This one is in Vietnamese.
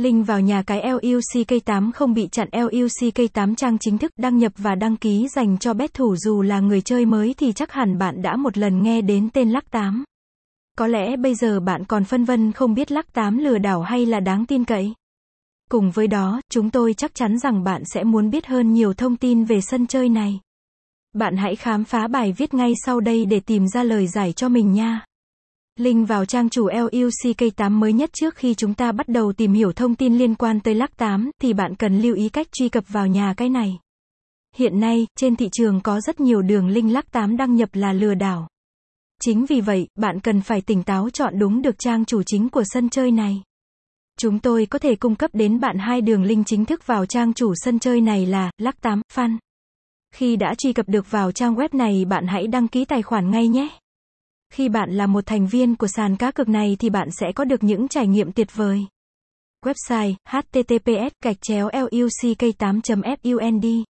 Link vào nhà cái LUCK8 không bị chặn LUCK8 trang chính thức đăng nhập và đăng ký dành cho bet thủ dù là người chơi mới thì chắc hẳn bạn đã một lần nghe đến tên Lắc 8. Có lẽ bây giờ bạn còn phân vân không biết Lắc 8 lừa đảo hay là đáng tin cậy. Cùng với đó, chúng tôi chắc chắn rằng bạn sẽ muốn biết hơn nhiều thông tin về sân chơi này. Bạn hãy khám phá bài viết ngay sau đây để tìm ra lời giải cho mình nha. Link vào trang chủ LUCK8 mới nhất trước khi chúng ta bắt đầu tìm hiểu thông tin liên quan tới lắc 8 thì bạn cần lưu ý cách truy cập vào nhà cái này. Hiện nay, trên thị trường có rất nhiều đường link lắc 8 đăng nhập là lừa đảo. Chính vì vậy, bạn cần phải tỉnh táo chọn đúng được trang chủ chính của sân chơi này. Chúng tôi có thể cung cấp đến bạn hai đường link chính thức vào trang chủ sân chơi này là lắc 8 fan. Khi đã truy cập được vào trang web này bạn hãy đăng ký tài khoản ngay nhé. Khi bạn là một thành viên của sàn cá cược này thì bạn sẽ có được những trải nghiệm tuyệt vời. Website https gạch chéo luck 8 fund